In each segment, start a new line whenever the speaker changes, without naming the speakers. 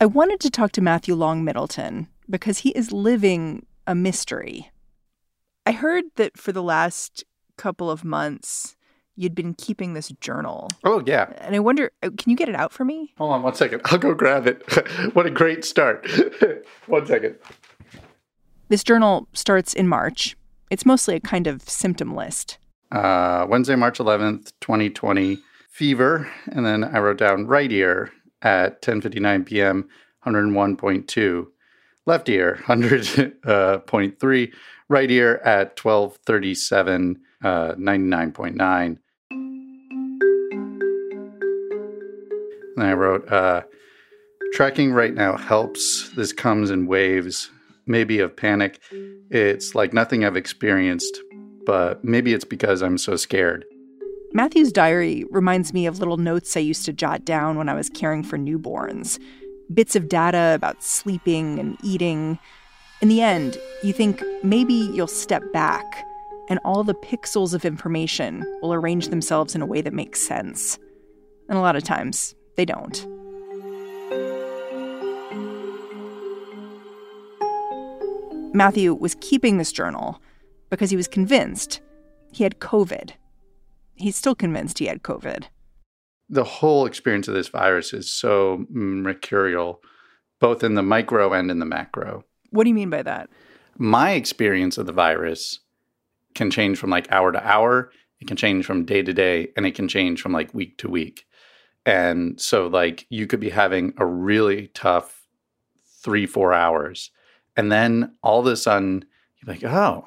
I wanted to talk to Matthew Long Middleton because he is living a mystery. I heard that for the last couple of months, you'd been keeping this journal.
Oh, yeah.
And I wonder, uh, can you get it out for me?
Hold on one second. I'll go grab it. what a great start. one second.
This journal starts in March. It's mostly a kind of symptom list.
Uh, Wednesday, March 11th, 2020, fever. And then I wrote down right ear at 10:59 p.m. 101.2, left ear 100.3, uh, right ear at 12:37 uh, 99.9. And I wrote, uh, tracking right now helps. This comes in waves, maybe of panic. It's like nothing I've experienced, but maybe it's because I'm so scared.
Matthew's diary reminds me of little notes I used to jot down when I was caring for newborns. Bits of data about sleeping and eating. In the end, you think maybe you'll step back and all the pixels of information will arrange themselves in a way that makes sense. And a lot of times, they don't. Matthew was keeping this journal because he was convinced he had COVID he's still convinced he had COVID.
The whole experience of this virus is so mercurial, both in the micro and in the macro.
What do you mean by that?
My experience of the virus can change from like hour to hour, it can change from day to day, and it can change from like week to week. And so, like, you could be having a really tough three, four hours. And then all of a sudden, you're like, oh,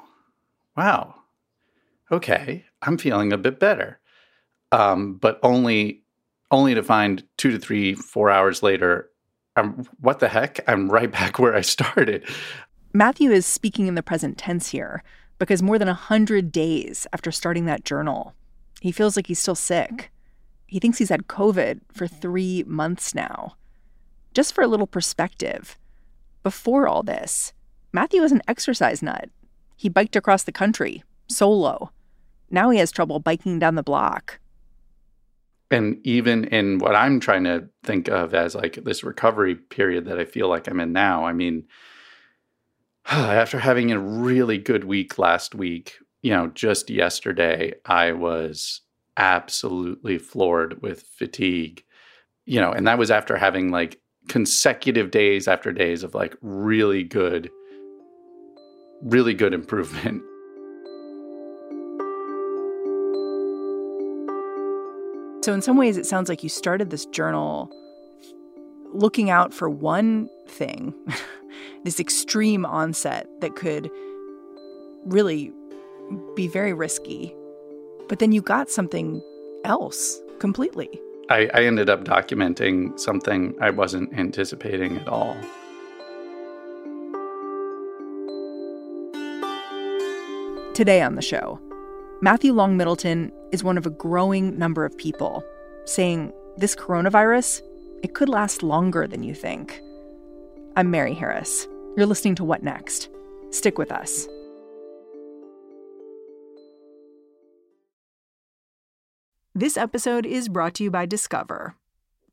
wow, okay, I'm feeling a bit better. Um, but only only to find two to three, four hours later, I'm what the heck? I'm right back where I started.
Matthew is speaking in the present tense here because more than a hundred days after starting that journal, he feels like he's still sick. He thinks he's had COVID for three months now. Just for a little perspective, before all this, Matthew was an exercise nut. He biked across the country, solo, now he has trouble biking down the block.
And even in what I'm trying to think of as like this recovery period that I feel like I'm in now, I mean, after having a really good week last week, you know, just yesterday, I was absolutely floored with fatigue, you know, and that was after having like consecutive days after days of like really good, really good improvement.
So, in some ways, it sounds like you started this journal looking out for one thing, this extreme onset that could really be very risky. But then you got something else completely.
I, I ended up documenting something I wasn't anticipating at all.
Today on the show, Matthew Long Middleton is one of a growing number of people saying this coronavirus, it could last longer than you think. I'm Mary Harris. You're listening to What Next? Stick with us. This episode is brought to you by Discover.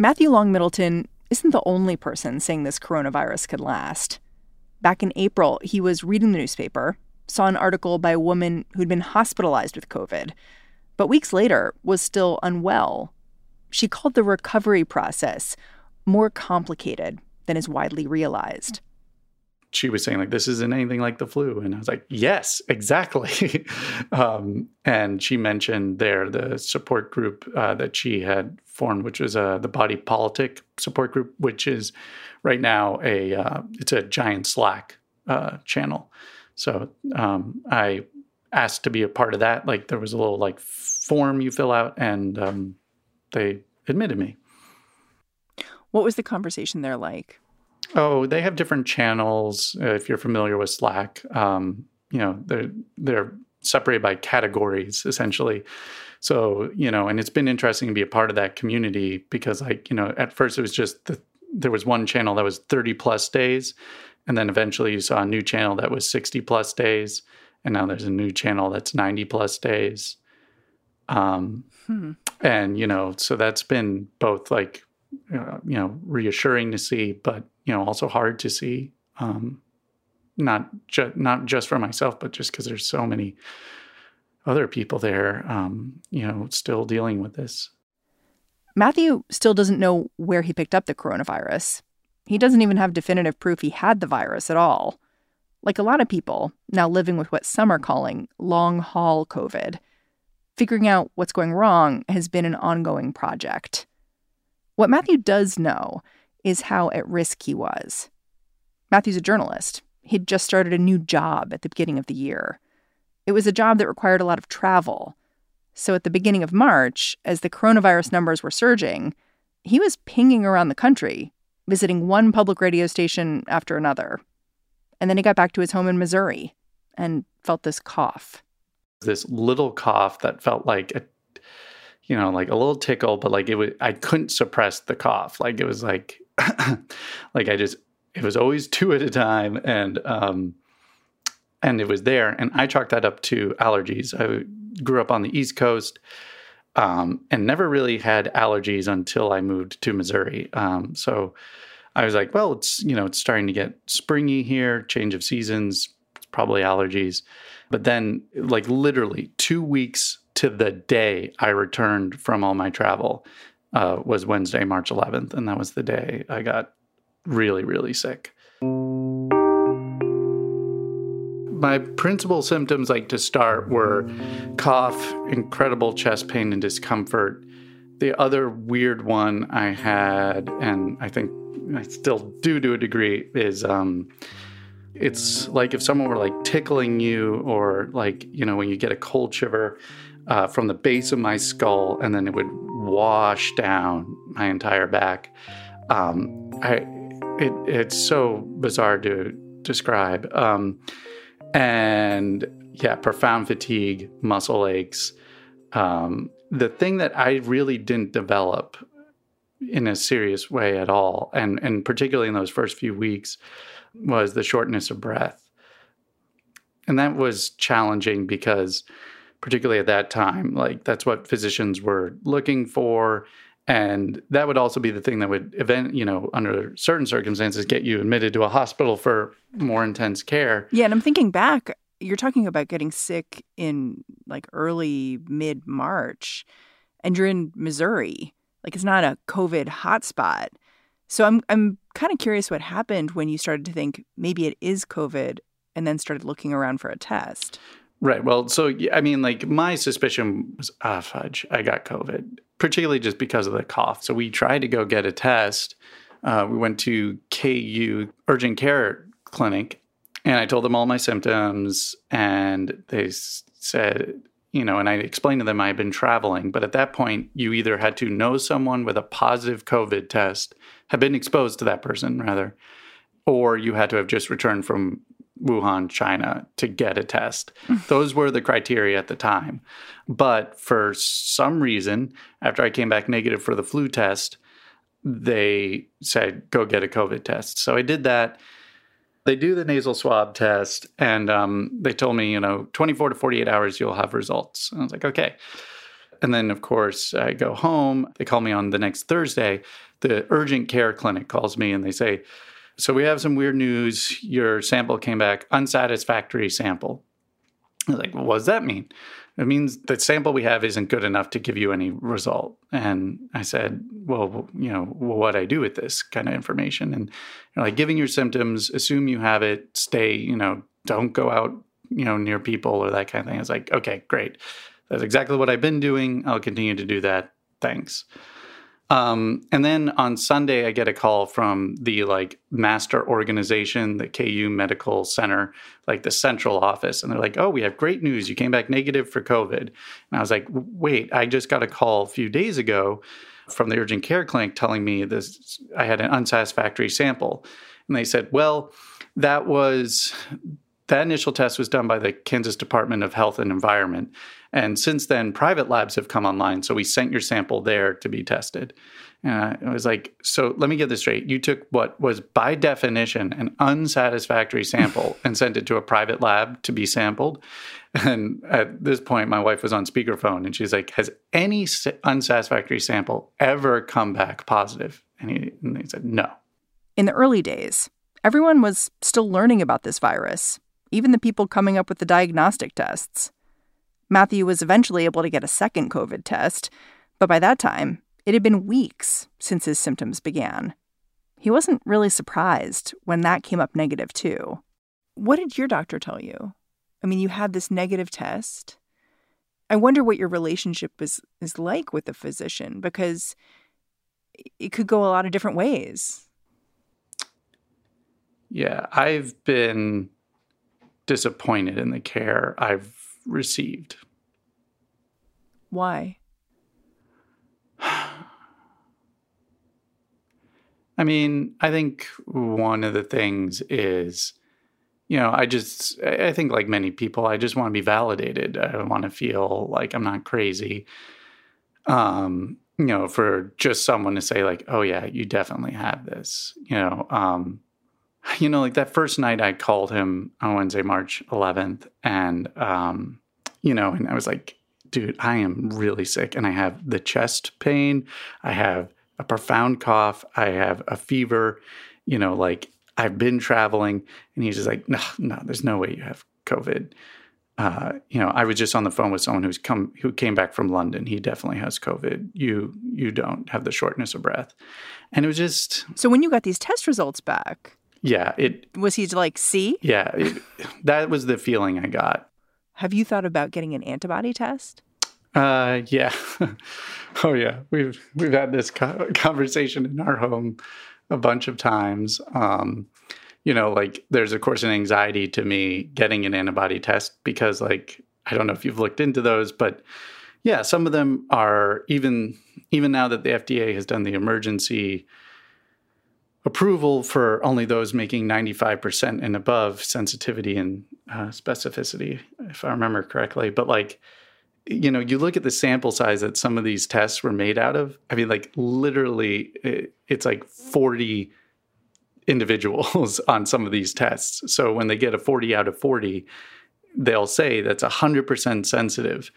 Matthew Long Middleton isn't the only person saying this coronavirus could last. Back in April, he was reading the newspaper, saw an article by a woman who'd been hospitalized with COVID, but weeks later was still unwell. She called the recovery process more complicated than is widely realized
she was saying like this isn't anything like the flu and i was like yes exactly um, and she mentioned there the support group uh, that she had formed which was uh, the body politic support group which is right now a uh, it's a giant slack uh, channel so um, i asked to be a part of that. Like there was a little like form you fill out, and um, they admitted me.
What was the conversation there like?
Oh, they have different channels. Uh, if you're familiar with Slack, um, you know they're they're separated by categories essentially. So you know, and it's been interesting to be a part of that community because, like you know, at first it was just the, there was one channel that was 30 plus days, and then eventually you saw a new channel that was 60 plus days, and now there's a new channel that's 90 plus days. Um, hmm. and you know, so that's been both like uh, you know reassuring to see, but you know also hard to see. Um, not just not just for myself, but just because there's so many other people there, um, you know, still dealing with this.
Matthew still doesn't know where he picked up the coronavirus. He doesn't even have definitive proof he had the virus at all. Like a lot of people now living with what some are calling long haul COVID, figuring out what's going wrong has been an ongoing project. What Matthew does know is how at risk he was. Matthew's a journalist. He'd just started a new job at the beginning of the year. It was a job that required a lot of travel. So at the beginning of March, as the coronavirus numbers were surging, he was pinging around the country, visiting one public radio station after another. And then he got back to his home in Missouri and felt this cough.
This little cough that felt like a you know, like a little tickle, but like it was, I couldn't suppress the cough. Like it was like, like I just, it was always two at a time. And, um, and it was there. And I chalked that up to allergies. I grew up on the East Coast um, and never really had allergies until I moved to Missouri. Um, so I was like, well, it's, you know, it's starting to get springy here, change of seasons, probably allergies. But then, like, literally two weeks to the day I returned from all my travel uh, was Wednesday, March 11th. And that was the day I got really, really sick. My principal symptoms, like to start, were cough, incredible chest pain, and discomfort. The other weird one I had, and I think I still do to a degree, is um, it's like if someone were like tickling you, or like, you know, when you get a cold shiver uh, from the base of my skull, and then it would wash down my entire back. Um, I, it, it's so bizarre to describe. Um, and yeah, profound fatigue, muscle aches. Um, the thing that I really didn't develop in a serious way at all, and and particularly in those first few weeks, was the shortness of breath, and that was challenging because particularly at that time. Like that's what physicians were looking for. And that would also be the thing that would event, you know, under certain circumstances, get you admitted to a hospital for more intense care.
Yeah. And I'm thinking back, you're talking about getting sick in like early mid March and you're in Missouri. Like it's not a COVID hotspot. So I'm I'm kind of curious what happened when you started to think maybe it is COVID and then started looking around for a test.
Right. Well, so I mean, like my suspicion was, ah, fudge, I got COVID, particularly just because of the cough. So we tried to go get a test. Uh, we went to KU urgent care clinic, and I told them all my symptoms, and they said, you know, and I explained to them I had been traveling, but at that point, you either had to know someone with a positive COVID test, have been exposed to that person rather, or you had to have just returned from Wuhan, China to get a test. Those were the criteria at the time. But for some reason, after I came back negative for the flu test, they said, go get a COVID test. So I did that. They do the nasal swab test, and um, they told me, you know, 24 to 48 hours, you'll have results. And I was like, okay. And then, of course, I go home. They call me on the next Thursday. The urgent care clinic calls me and they say, so we have some weird news. Your sample came back unsatisfactory sample. Like, well, what does that mean? It means the sample we have isn't good enough to give you any result. And I said, well, you know, what I do with this kind of information? And you know, like giving your symptoms, assume you have it, stay, you know, don't go out, you know, near people or that kind of thing. I was like, okay, great. That's exactly what I've been doing. I'll continue to do that. Thanks. Um, and then on Sunday, I get a call from the like master organization, the KU Medical Center, like the central office. And they're like, oh, we have great news. You came back negative for COVID. And I was like, wait, I just got a call a few days ago from the urgent care clinic telling me this I had an unsatisfactory sample. And they said, well, that was that initial test was done by the Kansas Department of Health and Environment. And since then, private labs have come online. So we sent your sample there to be tested. Uh, and I was like, so let me get this straight. You took what was by definition an unsatisfactory sample and sent it to a private lab to be sampled. And at this point, my wife was on speakerphone and she's like, Has any unsatisfactory sample ever come back positive? And he, and he said, No.
In the early days, everyone was still learning about this virus, even the people coming up with the diagnostic tests. Matthew was eventually able to get a second COVID test, but by that time, it had been weeks since his symptoms began. He wasn't really surprised when that came up negative, too. What did your doctor tell you? I mean, you had this negative test. I wonder what your relationship is, is like with the physician because it could go a lot of different ways.
Yeah, I've been disappointed in the care I've received.
Why?
I mean, I think one of the things is, you know, I just, I think like many people, I just want to be validated. I want to feel like I'm not crazy. Um, you know, for just someone to say like, "Oh yeah, you definitely have this," you know, um, you know, like that first night I called him on Wednesday, March 11th, and um, you know, and I was like, "Dude, I am really sick, and I have the chest pain, I have a profound cough, I have a fever, you know, like I've been traveling," and he's just like, "No, no, there's no way you have COVID." Uh, you know, I was just on the phone with someone who's come who came back from London. He definitely has COVID. You you don't have the shortness of breath, and it was just.
So when you got these test results back,
yeah, it
was he like see?
Yeah, it, that was the feeling I got.
Have you thought about getting an antibody test?
Uh, yeah. oh yeah, we've we've had this conversation in our home a bunch of times. Um, you know, like there's of course an anxiety to me getting an antibody test because like I don't know if you've looked into those, but yeah, some of them are even even now that the FDA has done the emergency approval for only those making 95% and above sensitivity and uh, specificity, if I remember correctly. But like, you know, you look at the sample size that some of these tests were made out of. I mean, like literally, it, it's like 40 individuals on some of these tests. So when they get a 40 out of 40, they'll say that's 100% sensitive.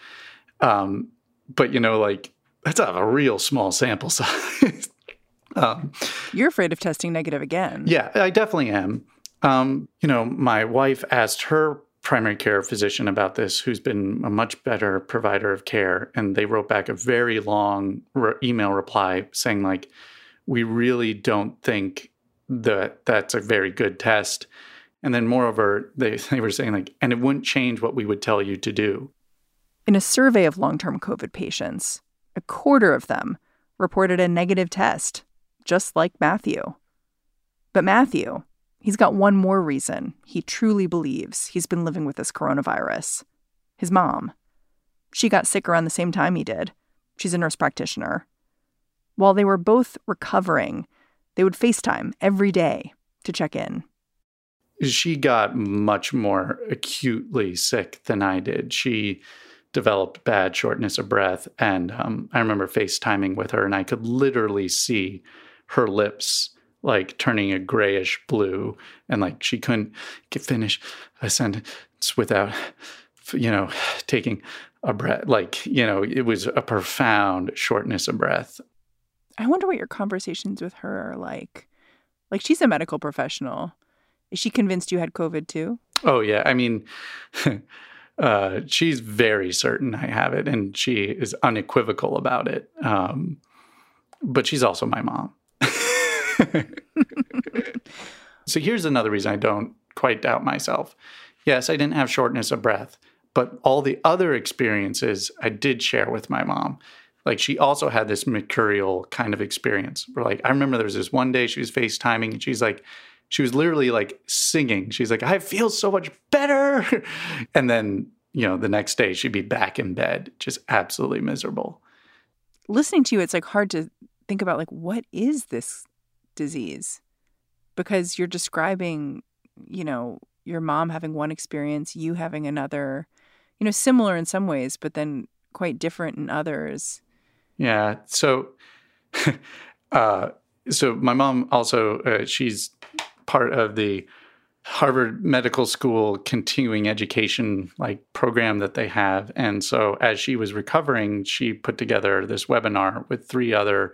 Um, but, you know, like that's a, a real small sample size.
Um, You're afraid of testing negative again.
Yeah, I definitely am. Um, you know, my wife asked her primary care physician about this, who's been a much better provider of care, and they wrote back a very long re- email reply saying, like, we really don't think that that's a very good test. And then, moreover, they, they were saying, like, and it wouldn't change what we would tell you to do.
In a survey of long term COVID patients, a quarter of them reported a negative test, just like Matthew. But Matthew, he's got one more reason he truly believes he's been living with this coronavirus his mom. She got sick around the same time he did. She's a nurse practitioner. While they were both recovering, they would FaceTime every day to check in.
She got much more acutely sick than I did. She developed bad shortness of breath. And um, I remember FaceTiming with her, and I could literally see her lips like turning a grayish blue. And like she couldn't finish a sentence without, you know, taking a breath. Like, you know, it was a profound shortness of breath.
I wonder what your conversations with her are like. Like, she's a medical professional. Is she convinced you had COVID too?
Oh, yeah. I mean, uh, she's very certain I have it, and she is unequivocal about it. Um, but she's also my mom. so here's another reason I don't quite doubt myself. Yes, I didn't have shortness of breath, but all the other experiences I did share with my mom like she also had this mercurial kind of experience where like I remember there was this one day she was FaceTiming and she's like she was literally like singing. She's like, I feel so much better. and then, you know, the next day she'd be back in bed, just absolutely miserable.
Listening to you, it's like hard to think about like what is this disease? Because you're describing, you know, your mom having one experience, you having another, you know, similar in some ways, but then quite different in others.
Yeah. So, uh, so my mom also uh, she's part of the Harvard Medical School continuing education like program that they have. And so as she was recovering, she put together this webinar with three other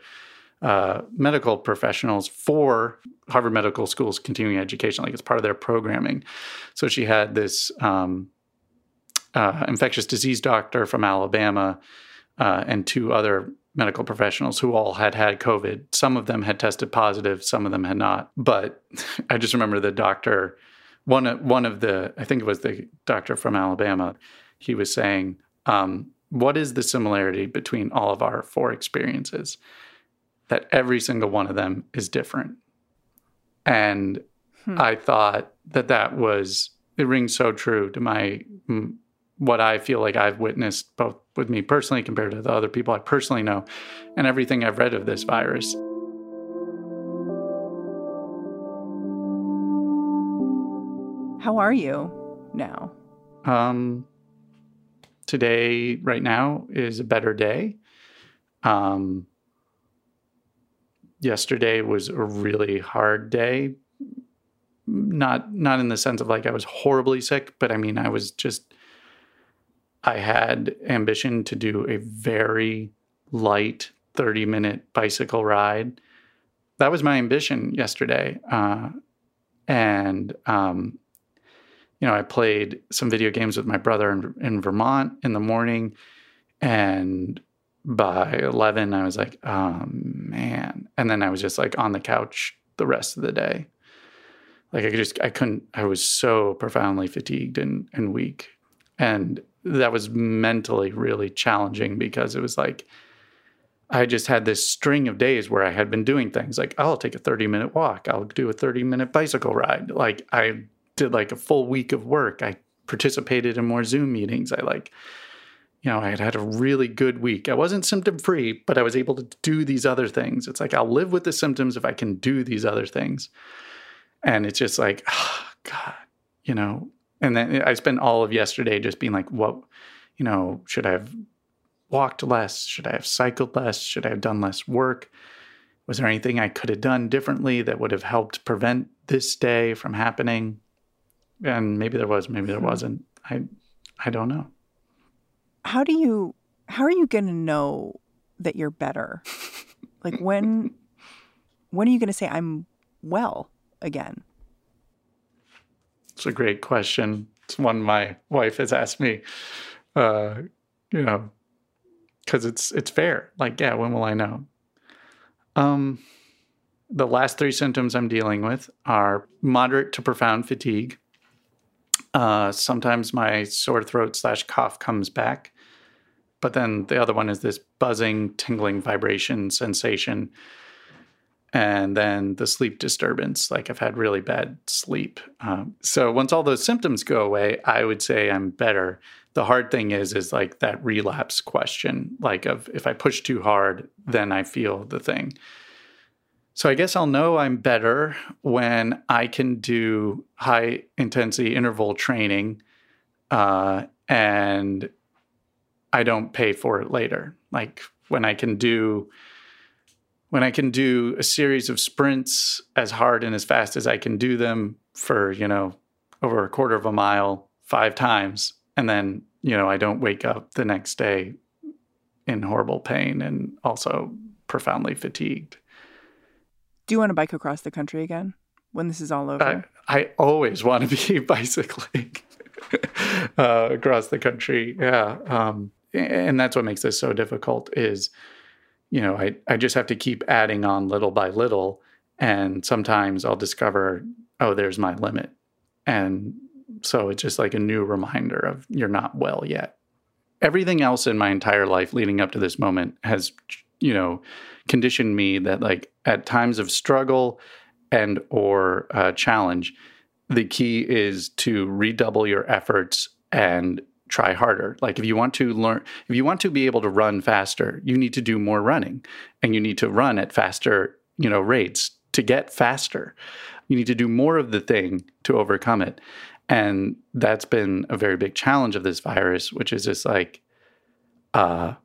uh, medical professionals for Harvard Medical School's continuing education, like it's part of their programming. So she had this um, uh, infectious disease doctor from Alabama uh, and two other medical professionals who all had had COVID. Some of them had tested positive, some of them had not. But I just remember the doctor, one one of the, I think it was the doctor from Alabama, he was saying, um, "What is the similarity between all of our four experiences?" That every single one of them is different, and hmm. I thought that that was it rings so true to my what I feel like I've witnessed both with me personally compared to the other people I personally know and everything I've read of this virus.
How are you now?
Um today right now is a better day. Um yesterday was a really hard day. Not not in the sense of like I was horribly sick, but I mean I was just I had ambition to do a very light 30 minute bicycle ride. That was my ambition yesterday. Uh, and, um, you know, I played some video games with my brother in, in Vermont in the morning. And by 11, I was like, oh, man. And then I was just like on the couch the rest of the day. Like I just, I couldn't, I was so profoundly fatigued and, and weak. And that was mentally really challenging because it was like I just had this string of days where I had been doing things like oh, I'll take a 30 minute walk, I'll do a 30 minute bicycle ride. Like I did like a full week of work. I participated in more Zoom meetings. I like you know, I had had a really good week. I wasn't symptom free, but I was able to do these other things. It's like I'll live with the symptoms if I can do these other things. And it's just like, oh, God, you know, and then I spent all of yesterday just being like, what, you know, should I have walked less? Should I have cycled less? Should I have done less work? Was there anything I could have done differently that would have helped prevent this day from happening? And maybe there was, maybe there hmm. wasn't. I I don't know.
How do you how are you going to know that you're better? like when when are you going to say I'm well again?
It's a great question. It's one my wife has asked me. Uh, you know, because it's it's fair. Like, yeah, when will I know? Um, the last three symptoms I'm dealing with are moderate to profound fatigue. Uh, sometimes my sore throat slash cough comes back, but then the other one is this buzzing, tingling vibration sensation. And then the sleep disturbance like i've had really bad sleep. Um, so once all those symptoms go away i would say i'm better. The hard thing is is like that relapse question like of if i push too hard then i feel the thing. So i guess i'll know i'm better when i can do high intensity interval training uh, and i don't pay for it later like when i can do when I can do a series of sprints as hard and as fast as I can do them for, you know, over a quarter of a mile five times, and then, you know, I don't wake up the next day in horrible pain and also profoundly fatigued.
Do you want to bike across the country again when this is all over?
I, I always want to be bicycling uh, across the country. Yeah. Um, and that's what makes this so difficult is you know, I, I just have to keep adding on little by little. And sometimes I'll discover, oh, there's my limit. And so it's just like a new reminder of you're not well yet. everything else in my entire life leading up to this moment has, you know, conditioned me that like at times of struggle and or uh, challenge, the key is to redouble your efforts and try harder. Like if you want to learn, if you want to be able to run faster, you need to do more running, and you need to run at faster, you know, rates to get faster. You need to do more of the thing to overcome it. And that's been a very big challenge of this virus, which is just like, uh,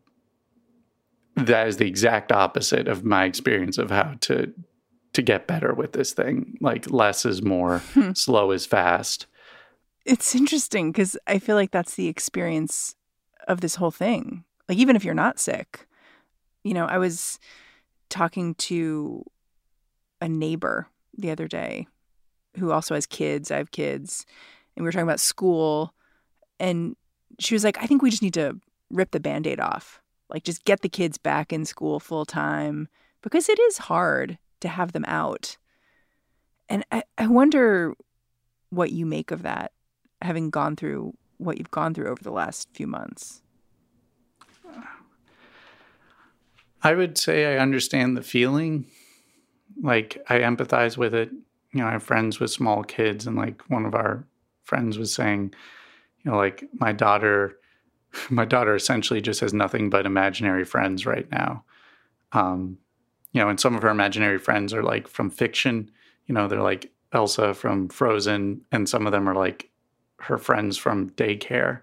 that is the exact opposite of my experience of how to to get better with this thing. Like less is more, hmm. slow is fast.
It's interesting because I feel like that's the experience of this whole thing. Like even if you're not sick, you know, I was talking to a neighbor the other day who also has kids. I have kids, and we were talking about school, and she was like, "I think we just need to rip the band-aid off." like just get the kids back in school full time because it is hard to have them out. And I, I wonder what you make of that, having gone through what you've gone through over the last few months.
I would say I understand the feeling. Like I empathize with it. You know, I have friends with small kids, and like one of our friends was saying, you know, like my daughter my daughter essentially just has nothing but imaginary friends right now. Um, you know, and some of her imaginary friends are like from fiction. You know, they're like Elsa from Frozen, and some of them are like her friends from daycare.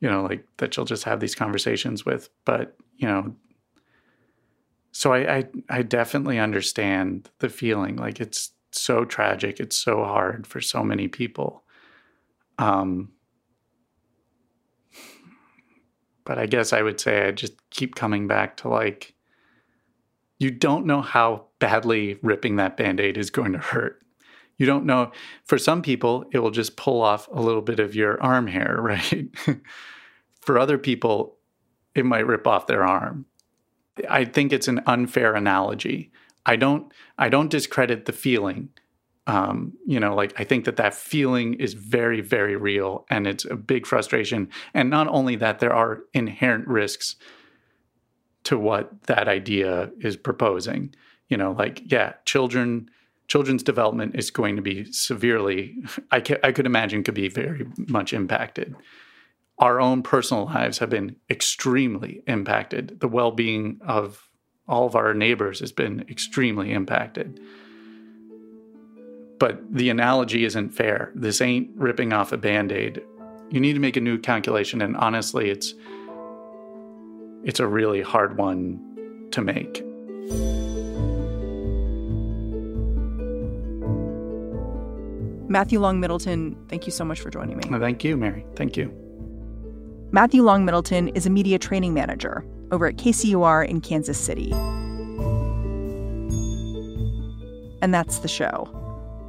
You know, like that she'll just have these conversations with. But you know, so I I, I definitely understand the feeling. Like it's so tragic. It's so hard for so many people. Um, but I guess I would say I just keep coming back to like, you don't know how badly ripping that band aid is going to hurt. You don't know. For some people, it will just pull off a little bit of your arm hair, right? For other people, it might rip off their arm. I think it's an unfair analogy. I don't I don't discredit the feeling um, you know, like I think that that feeling is very, very real and it's a big frustration. And not only that, there are inherent risks to what that idea is proposing. You know, like, yeah, children, children's development is going to be severely, I, ca- I could imagine, could be very much impacted. Our own personal lives have been extremely impacted. The well being of all of our neighbors has been extremely impacted but the analogy isn't fair. This ain't ripping off a band aid. You need to make a new calculation, and honestly, it's it's a really hard one to make.
Matthew Long Middleton, thank you so much for joining me.
Thank you, Mary. Thank you.
Matthew Long Middleton is a media training manager over at KCUR in Kansas City. And that's the show.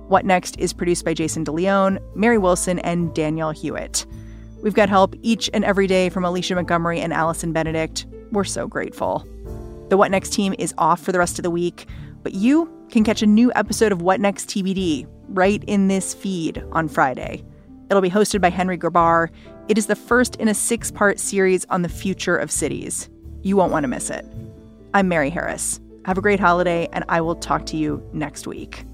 What Next is produced by Jason DeLeon, Mary Wilson, and Danielle Hewitt. We've got help each and every day from Alicia Montgomery and Allison Benedikt. We're so grateful. The What Next team is off for the rest of the week, but you can catch a new episode of What Next TBD right in this feed on Friday. It'll be hosted by Henry Grabar. It is the first in a six part series on the future of cities. You won't want to miss it. I'm Mary Harris. Have a great holiday, and I will talk to you next week.